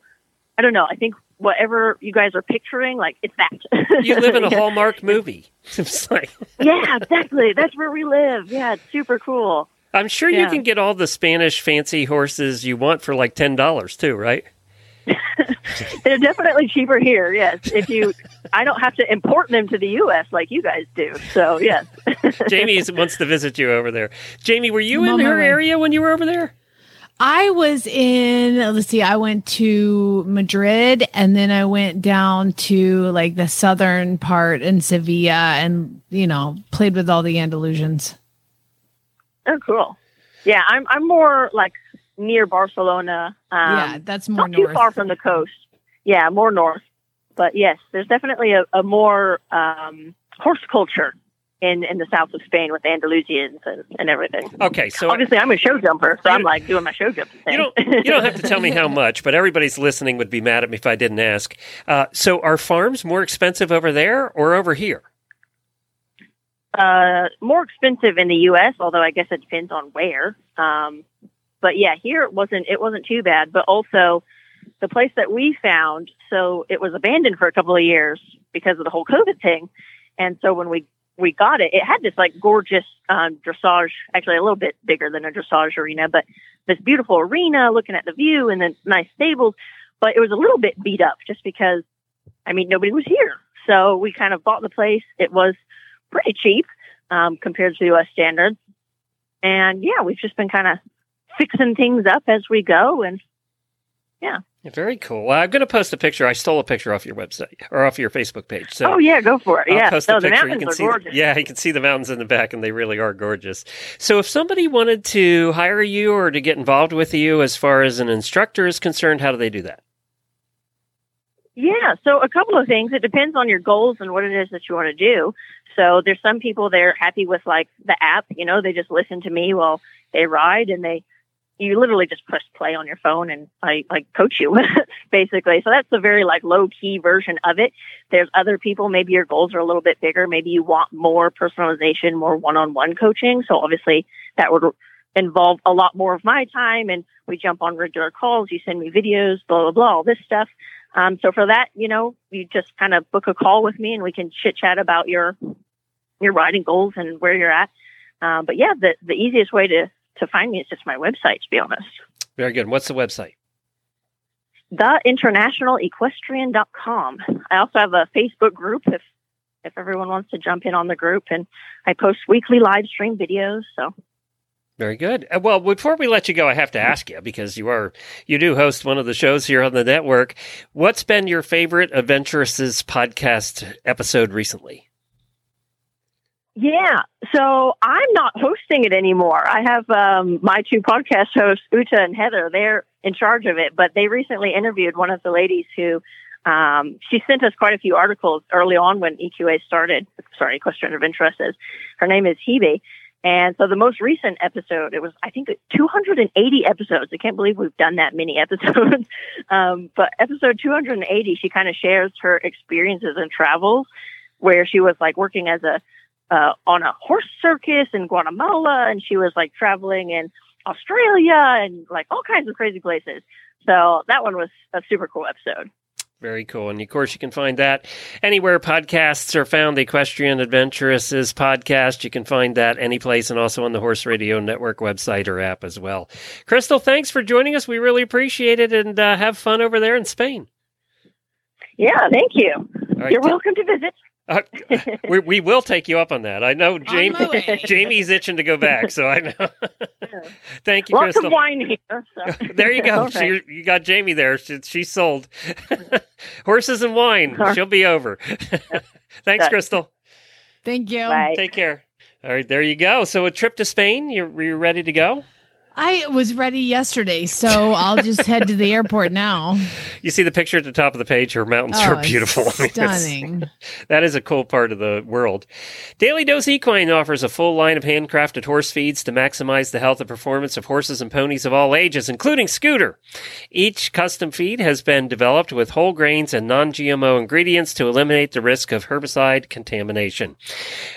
I don't know, I think whatever you guys are picturing, like it's that. You live in a Hallmark movie. Like Yeah, exactly. That's where we live. Yeah, it's super cool. I'm sure you can get all the Spanish fancy horses you want for like ten dollars too, right? They're definitely cheaper here. Yes, if you, I don't have to import them to the U.S. like you guys do. So yes, Jamie wants to visit you over there. Jamie, were you I'm in her area when you were over there? I was in, let's see, I went to Madrid and then I went down to like the southern part in Sevilla and, you know, played with all the Andalusians. oh cool. Yeah, I'm I'm more like near Barcelona. Um, yeah, that's more not too far from the coast. Yeah, more north. But yes, there's definitely a, a more um, horse culture in in the south of Spain with Andalusians and, and everything. Okay, so Obviously, I'm a show jumper, so I'm like doing my show jumping thing. you don't you don't have to tell me how much, but everybody's listening would be mad at me if I didn't ask. Uh, so, are farms more expensive over there or over here? uh, more expensive in the U.S., although I guess it depends on where. Um, but yeah, here it wasn't it wasn't too bad. But also, the place that we found, so it was abandoned for a couple of years because of the whole COVID thing, and so when we we got it, it had this like gorgeous um, dressage, actually a little bit bigger than a dressage arena, but this beautiful arena looking at the view and then nice stables. But it was a little bit beat up just because, I mean, nobody was here. So we kind of bought the place. It was pretty cheap um, compared to U.S. standards. And yeah, we've just been kind of fixing things up as we go. And Yeah, Very cool. Well, I'm going to post a picture. I stole a picture off your website or off your Facebook page. So oh yeah, go for it. I'll yeah, post no, a the picture. You can see, gorgeous. yeah, you can see the mountains in the back, and they really are gorgeous. So, if somebody wanted to hire you or to get involved with you, as far as an instructor is concerned, how do they do that? Yeah, so a couple of things. It depends on your goals and what it is that you want to do. So there's some people they're happy with like the app, you know, they just listen to me while they ride and they you literally just press play on your phone and I like coach you basically. So that's the very like low key version of it. There's other people, maybe your goals are a little bit bigger, maybe you want more personalization, more one on one coaching. So obviously that would involve a lot more of my time and we jump on regular calls. You send me videos, blah, blah, blah, all this stuff. Um, so for that, you know, you just kind of book a call with me and we can chit chat about your, your riding goals and where you're at. Um, but yeah, the, the easiest way to, to find me is just my website, to be honest. Very good. What's the website? theinternationalequestrian.com. I also have a Facebook group if if everyone wants to jump in on the group and I post weekly live stream videos, so Very good. Uh, Well, before we let you go, I have to ask you because you are you do host one of the shows here on the network. What's been your favorite Adventuresses podcast episode recently? Yeah. So I'm not hosting it anymore. I have um, my two podcast hosts, Uta and Heather. They're in charge of it, but they recently interviewed one of the ladies who um, she sent us quite a few articles early on when EQA started. Sorry, question of interest is Her name is Hebe. And so the most recent episode, it was, I think, 280 episodes. I can't believe we've done that many episodes. um, but episode 280, she kind of shares her experiences and travels where she was like working as a uh, on a horse circus in Guatemala, and she was like traveling in Australia and like all kinds of crazy places. So that one was a super cool episode. Very cool. And of course, you can find that anywhere podcasts are found. The Equestrian Adventuresses podcast. You can find that any place and also on the Horse Radio Network website or app as well. Crystal, thanks for joining us. We really appreciate it and uh, have fun over there in Spain. Yeah, thank you. Right, You're t- welcome to visit. Uh, we, we will take you up on that. I know Jamie. Jamie's itching to go back, so I know. Thank you, Lots Crystal. of wine here. So. There you go. All She, right. you got Jamie there. She, she's sold. Horses and wine. She'll be over. Thanks, Good. Crystal. Thank you. Bye. Take care. All right, there you go. So a trip to Spain. You're, you ready to go? I was ready yesterday, so I'll just head to the airport now. You see the picture at the top of the page. Her mountains Oh, are beautiful. it's I mean, it's- Stunning. That is a cool part of the world. Daily Dose Equine offers a full line of handcrafted horse feeds to maximize the health and performance of horses and ponies of all ages, including Scooter. Each custom feed has been developed with whole grains and non GMO ingredients to eliminate the risk of herbicide contamination.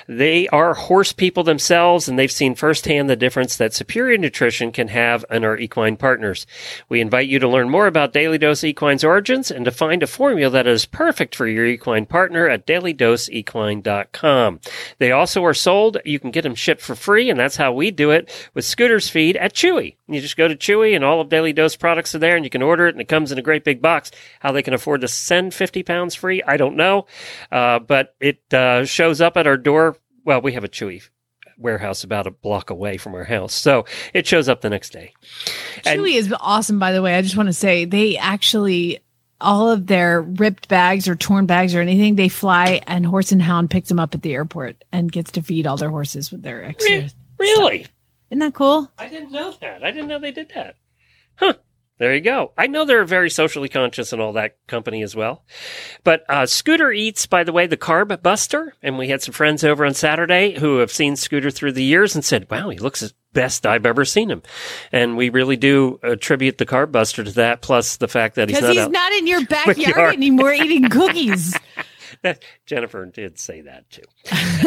They are horse people themselves, and they've seen firsthand the difference that superior nutrition can have in our equine partners. We invite you to learn more about Daily Dose Equine's origins and to find a formula that is perfect for your equine partner at dailydoseequine.com. They also are sold. You can get them shipped for free, and that's how we do it with Scooter's Feed at Chewy. You just go to Chewy, and all of Daily Dose products are there, and you can order it, and it comes in a great big box. How they can afford to send 50 pounds free, I don't know. Uh, but it uh, shows up at our door. Well, we have a Chewy warehouse about a block away from our house. So it shows up the next day. And- Chewy is awesome, by the way. I just want to say they actually all of their ripped bags or torn bags or anything, they fly and Horse and Hound picks them up at the airport and gets to feed all their horses with their extra. Really? Isn't that cool? I didn't know that. I didn't know they did that. Huh. There you go. I know they're very socially conscious and all that company as well. But uh, Scooter eats, by the way, the Carb Buster. And we had some friends over on Saturday who have seen Scooter through the years and said, wow, he looks the best I've ever seen him. And we really do attribute the Carb Buster to that, plus the fact that he's not he's not in your backyard Backyard. anymore eating cookies. Jennifer did say that too.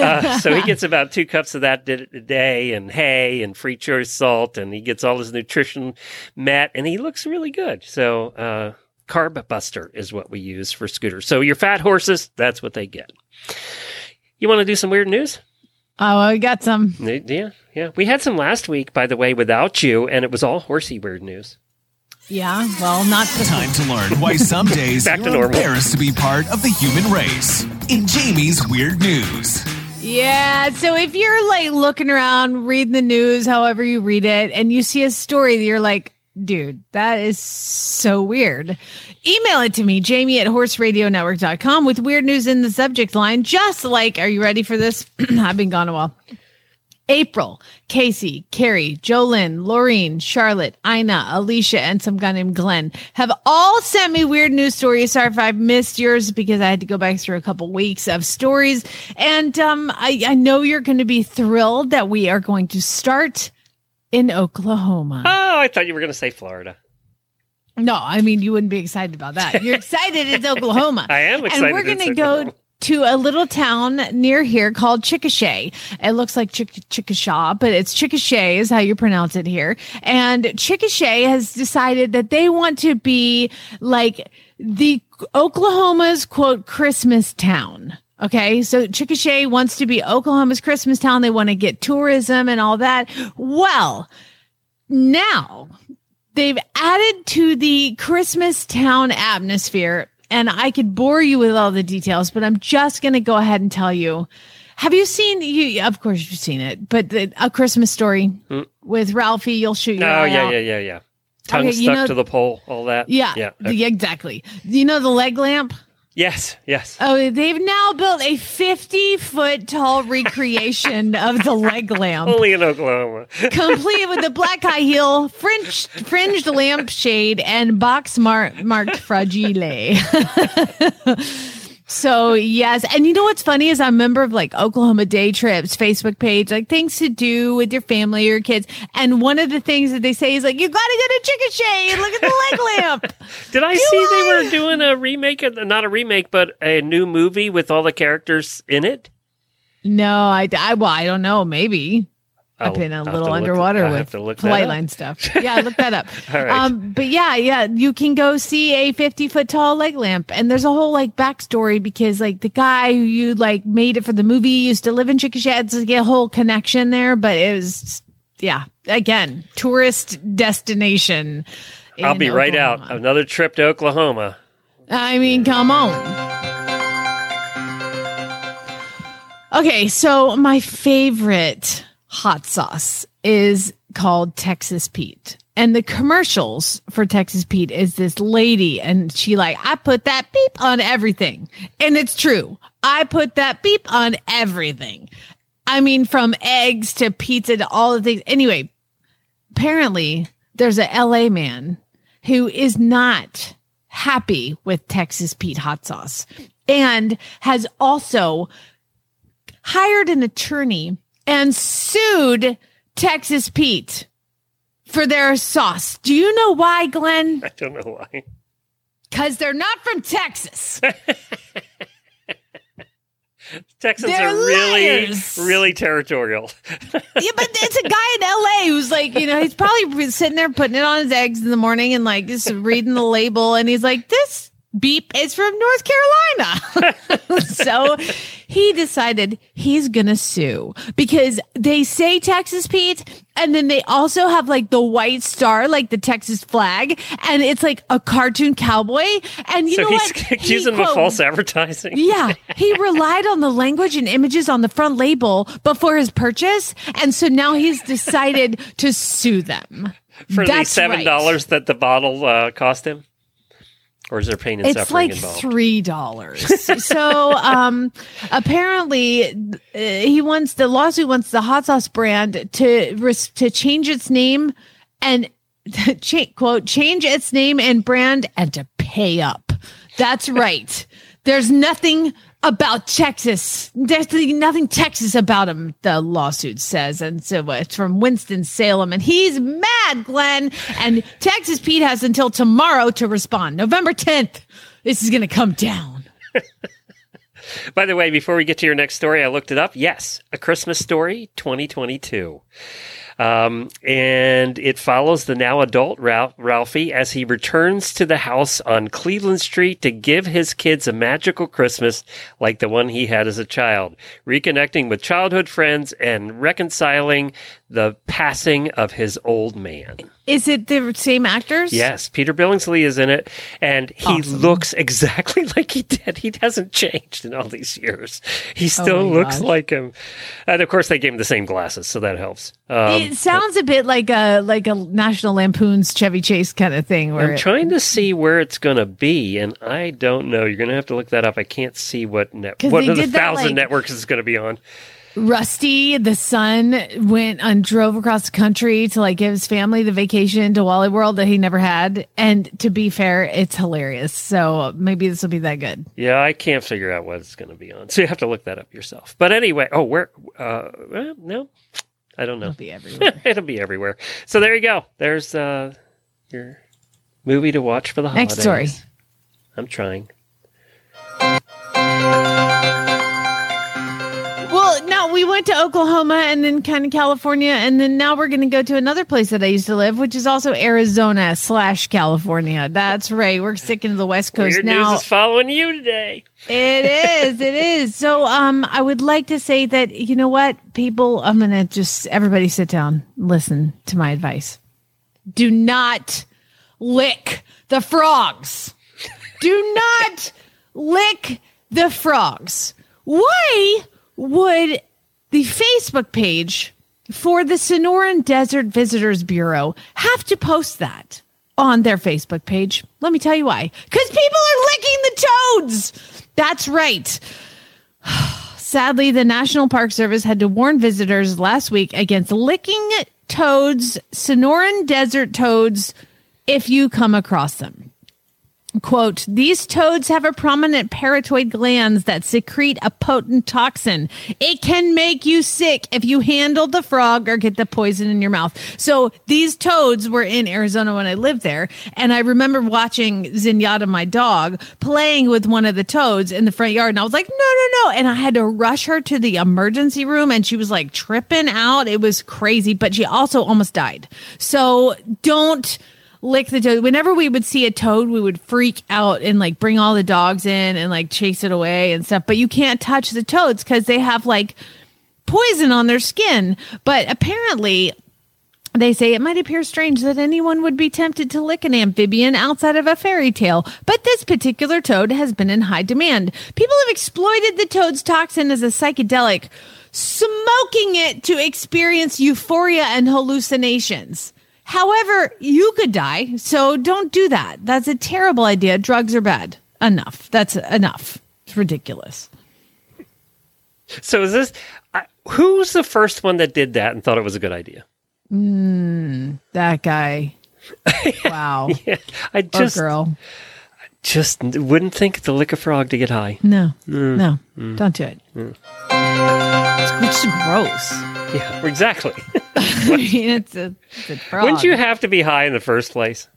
Uh, so he gets about two cups of that a day and hay and free choice salt, and he gets all his nutrition met, and he looks really good. So, uh, Carb Buster is what we use for scooters. So your fat horses, that's what they get. You want to do some weird news? Oh, we got some. Yeah, yeah. We had some last week, by the way, without you, and it was all horsey weird news. Yeah, well, not this Time to learn why some days Back to you're normal. embarrassed to be part of the human race. In Jamie's Weird News. Yeah. So if you're like looking around, reading the news, however you read it, and you see a story that you're like, dude, that is so weird. Email it to me, Jamie at horseradionetwork.com with weird news in the subject line. Just like, are you ready for this? I've been gone a while. April, Casey, Carrie, Jolyn, Laureen, Charlotte, Ina, Alicia, and some guy named Glenn have all sent me weird news stories. Sorry if I've missed yours because I had to go back through a couple weeks of stories. And um, I, I know you're going to be thrilled that we are going to start in Oklahoma. Oh, I thought you were going to say Florida. No, I mean, you wouldn't be excited about that. You're excited it's Oklahoma. I am excited And we're going to go. To a little town near here called Chickasha. It looks like Chick- Chickasha, but it's Chickasha is how you pronounce it here. And Chickasha has decided that they want to be like the Oklahoma's quote Christmas town. Okay, so Chickasha wants to be Oklahoma's Christmas town. They want to get tourism and all that. Well, now they've added to the Christmas town atmosphere, and I could bore you with all the details, but I'm just going to go ahead and tell you. Have you seen you? Of course, you've seen it, but the, a Christmas story hmm? with Ralphie. You'll shoot your Oh yeah, out. yeah, yeah, yeah. Tongue Okay, stuck you know- to the pole, all that. Yeah, yeah. the- exactly. You know the leg lamp? Yes, yes. Oh, they've now built a 50 foot tall recreation of the leg lamp, Only in Oklahoma. complete with the black high heel, fringed, fringed lampshade, and box mar- marked fragile. so, yes. And you know what's funny is I'm a member of like Oklahoma Day Trips Facebook page, like things to do with your family or your kids. And one of the things that they say is like, you got to go to Chicken and look at the leg lamp. Did I Do see they were doing a remake? Of, not a remake, but a new movie with all the characters in it. No, I, I, well, I don't know. Maybe. I've been a little look- underwater I'll have with to look that line stuff. Yeah, look that up. Right. Um, but yeah, yeah, you can go see a 50 foot tall leg lamp. And there's a whole like backstory because like the guy who you like made it for the movie used to live in Chickasha. It's like a whole connection there, but it was, yeah, again, tourist destination. I'll be right out. Another trip to Oklahoma. I mean, come on. Okay, so my favorite hot sauce is called Texas Pete. And the commercials for Texas Pete is this lady and she like, I put that beep on everything. And it's true. I put that beep on everything. I mean, from eggs to pizza to all the things. Anyway, apparently there's a LA man who is not happy with Texas Pete hot sauce and has also hired an attorney and sued Texas Pete for their sauce. Do you know why, Glenn? I don't know why. Because they're not from Texas. Texans They're are really, liars. really territorial. yeah, but it's a guy in LA who's like, you know, he's probably sitting there putting it on his eggs in the morning and like just reading the label. And he's like, this beep is from North Carolina. so he decided he's going to sue because they say Texas Pete. And then they also have like the white star, like the Texas flag. And it's like a cartoon cowboy. And you so know he's what? He, accusing quote, false advertising. yeah, he relied on the language and images on the front label before his purchase, and so now he's decided to sue them For the That's seven right. dollars that the bottle uh, cost him, or is there pain and It's suffering like involved? three dollars. so, um, apparently, uh, he wants the lawsuit wants the hot sauce brand to to change its name and cha- quote change its name and brand and to pay up. That's right. There's nothing about Texas. There's nothing Texas about him, the lawsuit says. And so it's from Winston Salem. And he's mad, Glenn. And Texas Pete has until tomorrow to respond. November 10th. This is going to come down. By the way, before we get to your next story, I looked it up. Yes, A Christmas Story 2022. Um, and it follows the now adult Ralph, Ralphie as he returns to the house on Cleveland Street to give his kids a magical Christmas like the one he had as a child, reconnecting with childhood friends and reconciling the passing of his old man. Is it the same actors? Yes, Peter Billingsley is in it, and he Awesome. looks exactly like he did. He hasn't changed in all these years. He still Oh looks gosh. like him, and of course they gave him the same glasses, so that helps. Um, it sounds a bit like a like a National Lampoon's Chevy Chase kind of thing. Where I'm it- trying to see where it's going to be, and I don't know. You're going to have to look that up. I can't see what net, what of the did that, thousand like- networks it's going to be on. Rusty, the son, went and drove across the country to like give his family the vacation to Wally World that he never had. And to be fair, it's hilarious. So maybe this will be that good. Yeah, I can't figure out what it's going to be on, so you have to look that up yourself. But anyway, oh, where? Uh, well, no, I don't know. It'll be everywhere. It'll be everywhere. So there you go. There's uh, your movie to watch for the holidays. Next story. I'm trying. We went to Oklahoma and then kind of California, and then now we're going to go to another place that I used to live, which is also Arizona slash California. That's right. We're sticking to the West Coast Weird now. news is following you today. It is. It is. So, um, I would like to say that you know what, people. I'm gonna just everybody sit down, listen to my advice. Do not lick the frogs. Do not lick the frogs. Why would the Facebook page for the Sonoran Desert Visitors Bureau have to post that on their Facebook page? Let me tell you why. Because people are licking the toads. That's right. Sadly, the National Park Service had to warn visitors last week against licking toads, Sonoran desert toads, if you come across them. Quote, these toads have a prominent parotid glands that secrete a potent toxin. It can make you sick if you handle the frog or get the poison in your mouth. So these toads were in Arizona when I lived there. And I remember watching Zenyatta, my dog, playing with one of the toads in the front yard. And I was like, no, no, no. And I had to rush her to the emergency room and she was like tripping out. It was crazy, but she also almost died. So don't lick the toad. Whenever we would see a toad, we would freak out and like bring all the dogs in and like chase it away and stuff. But you can't touch the toads because they have like poison on their skin. But apparently, they say it might appear strange that anyone would be tempted to lick an amphibian outside of a fairy tale, but this particular toad has been in high demand. People have exploited the toad's toxin as a psychedelic, smoking it to experience euphoria and hallucinations. However, you could die, so don't do that. That's a terrible idea. Drugs are bad. Enough. That's enough. It's ridiculous. So is this I who's the first one that did that and thought it was a good idea? Hmm, that guy. Wow. Yeah, I Or just girl. just wouldn't think to lick a frog to get high. No. Mm. No. Mm. Don't do it. Mm. It's just gross. Yeah, exactly. I mean, it's a, it's a frog. Wouldn't you have to be high in the first place?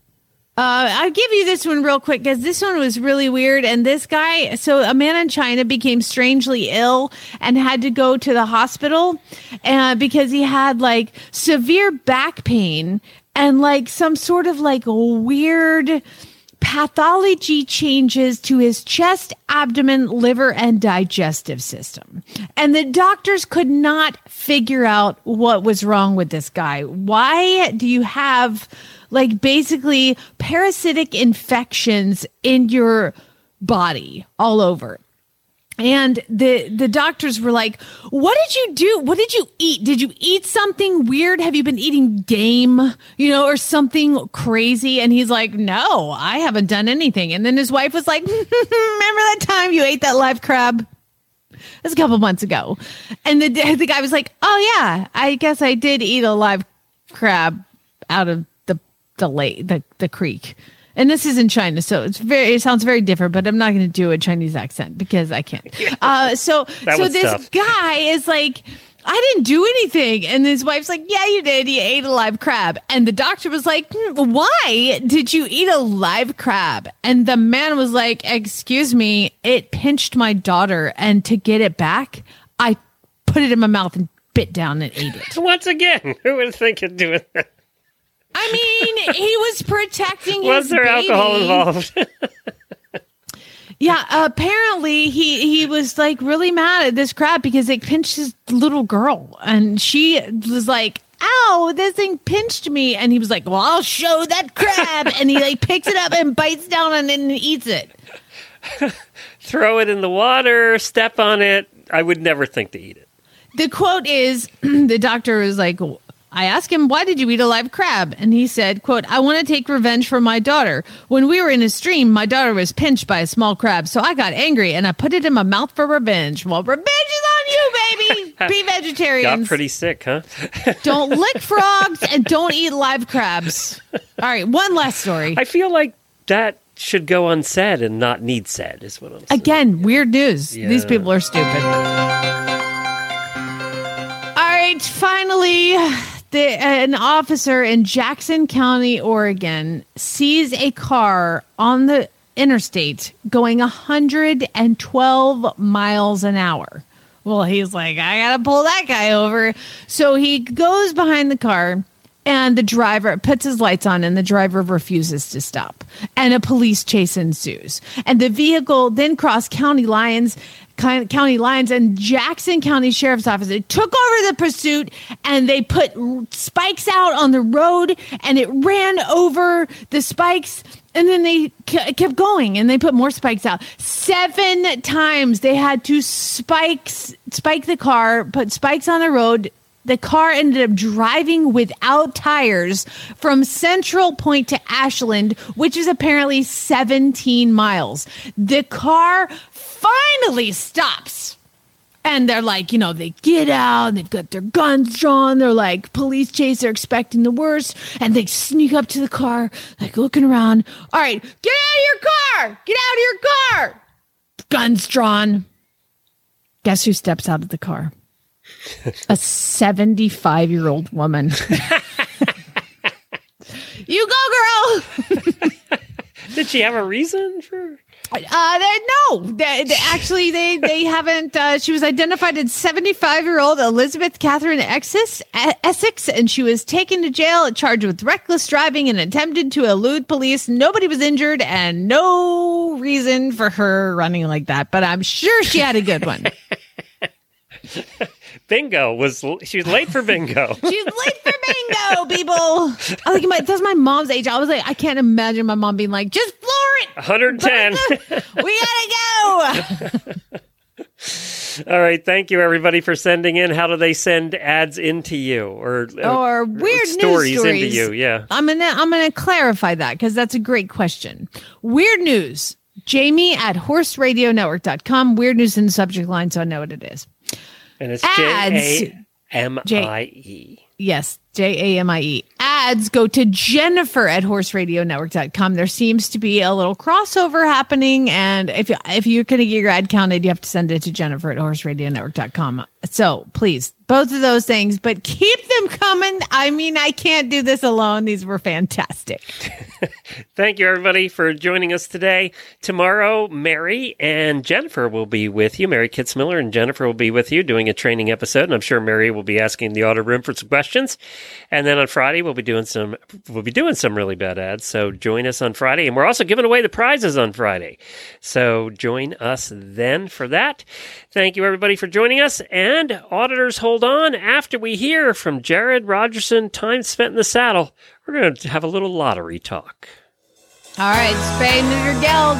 Uh, I'll give you this one real quick because this one was really weird. And this guy, so a man in China became strangely ill and had to go to the hospital uh, because he had like severe back pain and like some sort of like weird pathology changes to his chest, abdomen, liver, and digestive system. And the doctors could not figure out what was wrong with this guy. Why do you have like basically parasitic infections in your body all over? And the the doctors were like, "What did you do? What did you eat? Did you eat something weird? Have you been eating game, you know, or something crazy?" And he's like, "No, I haven't done anything." And then his wife was like, "Remember that time you ate that live crab?" Was a couple months ago. And the the guy was like, "Oh yeah, I guess I did eat a live crab out of the the lake, the the creek." And this is in China, so it's very it sounds very different, but I'm not going to do a Chinese accent because I can't. Uh, so so this tough. guy is like I didn't do anything. And his wife's like, Yeah, you did. You ate a live crab. And the doctor was like, "Hmm, Why did you eat a live crab? And the man was like, Excuse me, it pinched my daughter. And to get it back, I put it in my mouth and bit down and ate it. Once again, who would think of doing that? I mean, he was protecting his Was there baby. alcohol involved? Yeah, apparently he he was like really mad at this crab because it pinched his little girl, and she was like, "Ow, this thing pinched me," and he was like, "Well, I'll show that crab," and he like picks it up and bites down on it and eats it. Throw it in the water, step on it. I would never think to eat it. The quote is, the doctor was like. I asked him, why did you eat a live crab? And he said, quote, I want to take revenge for my daughter. When we were in a stream, my daughter was pinched by a small crab. So I got angry and I put it in my mouth for revenge. Well, revenge is on you, baby. Be vegetarian. Got vegetarians. pretty sick, huh? don't lick frogs and don't eat live crabs. All right, one last story. I feel like that should go unsaid and not need said, is what I'm saying. Again, weird news. These people are stupid. All right, finally, the, uh, an officer in Jackson County, Oregon, sees a car on the interstate going 112 miles an hour Well, he's like, I gotta pull that guy over. So he goes behind the car, and the driver puts his lights on, and the driver refuses to stop. And a police chase ensues. And the vehicle then crossed county lines. Coun- County lines and Jackson County Sheriff's Office. They took over the pursuit and they put spikes out on the road and it ran over the spikes and then they kept going and they put more spikes out. Seven times they had to spikes spike the car put spikes on the road. The car ended up driving without tires from central point to ashland which is apparently 17 miles. The car finally stops and they're like, you know, they get out, they've got their guns drawn, they're like police chase, they're expecting the worst, and they sneak up to the car, like looking around. All right, get out of your car! Get out of your car! Guns drawn. Guess who steps out of the car? A 75 year old woman. you go, girl! Did she have a reason for? Uh, they, no, they, they- actually, they they haven't. Uh, she was identified as seventy five year old Elizabeth Catherine Essex, Essex, and she was taken to jail charged with reckless driving and attempted to elude police. Nobody was injured, and no reason for her running like that. But I'm sure she had a good one. Bingo was she was late for bingo. She's late for bingo, people. I was like my that's my mom's age. I was like, I can't imagine my mom being like, just floor it. 110. We gotta go. All right, thank you everybody for sending in. How do they send ads into you or Or weird stories, news stories into you? Yeah. I'm gonna I'm gonna clarify that because that's a great question. Weird news. Jamie at horseradionetwork.com. Weird news in the subject line, so I know what it is. And it's. J A M I E. Yes, J A M I E. Ads go to Jennifer at horseradionetwork.com. There seems to be a little crossover happening. And if, if you're going to get your ad counted, you have to send it to Jennifer at horseradionetwork.com. So please, both of those things, but keep them coming. I mean, I can't do this alone. These were fantastic. Thank you, everybody, for joining us today. Tomorrow, Mary and Jennifer will be with you. Mary Kitzmiller and Jennifer will be with you doing a training episode, and I'm sure Mary will be asking the auto room for some questions. And then on Friday, we'll be doing some we'll be doing some really bad ads. So join us on Friday, and we're also giving away the prizes on Friday. So join us then for that. Thank you, everybody, for joining us. And auditors, hold on. After we hear from Jared Rogerson, time spent in the saddle, we're going to have a little lottery talk. All right, spay neuter geld.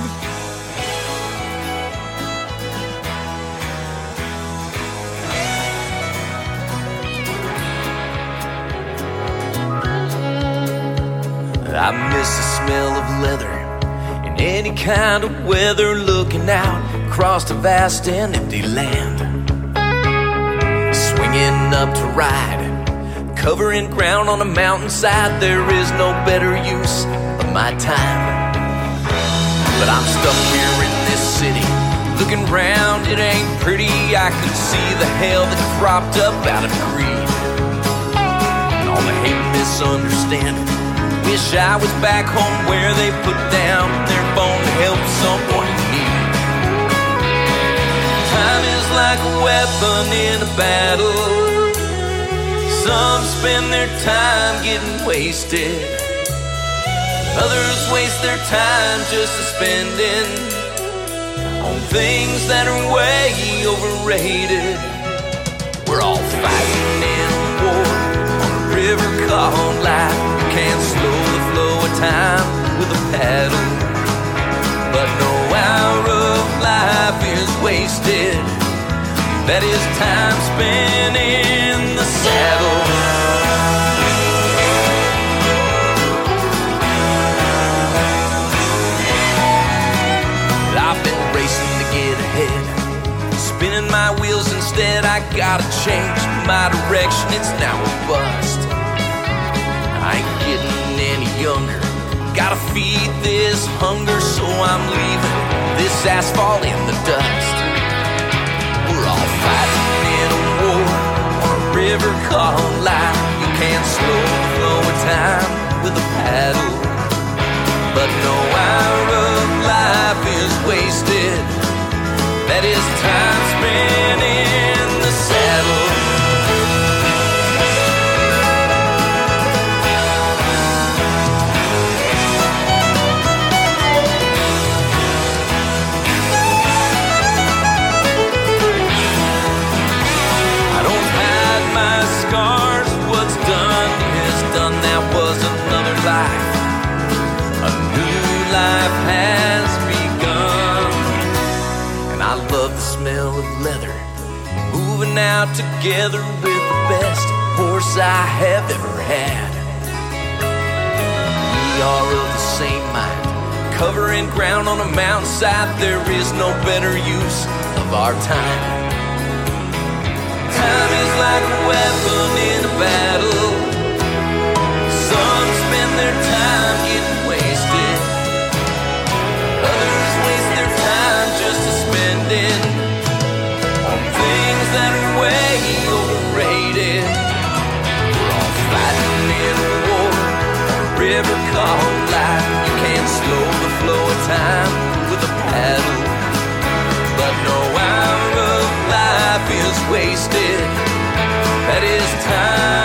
I miss the smell of leather in any kind of weather, looking out across a vast and empty land. Swinging up to ride, covering ground on a mountainside, there is no better use of my time. But I'm stuck here in this city, looking round, it ain't pretty. I can see the hell that cropped up out of greed and all the hate and misunderstanding. Wish I was back home where they put down their phone to help someone in need. Time is like a weapon in a battle. Some spend their time getting wasted. Others waste their time just spending on things that are way overrated. We're all fighting in war on a river called life. Can't slow the flow of time with a paddle. But no hour of life is wasted. That is time spent in the saddle. I've been racing to get ahead. Spinning my wheels instead, I gotta change my direction. It's now a bust. I ain't getting any younger. Gotta feed this hunger, so I'm leaving this asphalt in the dust. Fighting in a war on a river called life. You can't slow the flow of time with a paddle. But no hour of life is wasted. That is time spent out together with the best horse I have ever had. We are of the same mind, covering ground on a mountainside. There is no better use of our time. Time is like a weapon in a battle. Some spend their time getting wasted. Others waste their time just to that are overrated. We're all fighting in a war, a river called life. You can't slow the flow of time with a paddle. But no hour of life is wasted. That is time.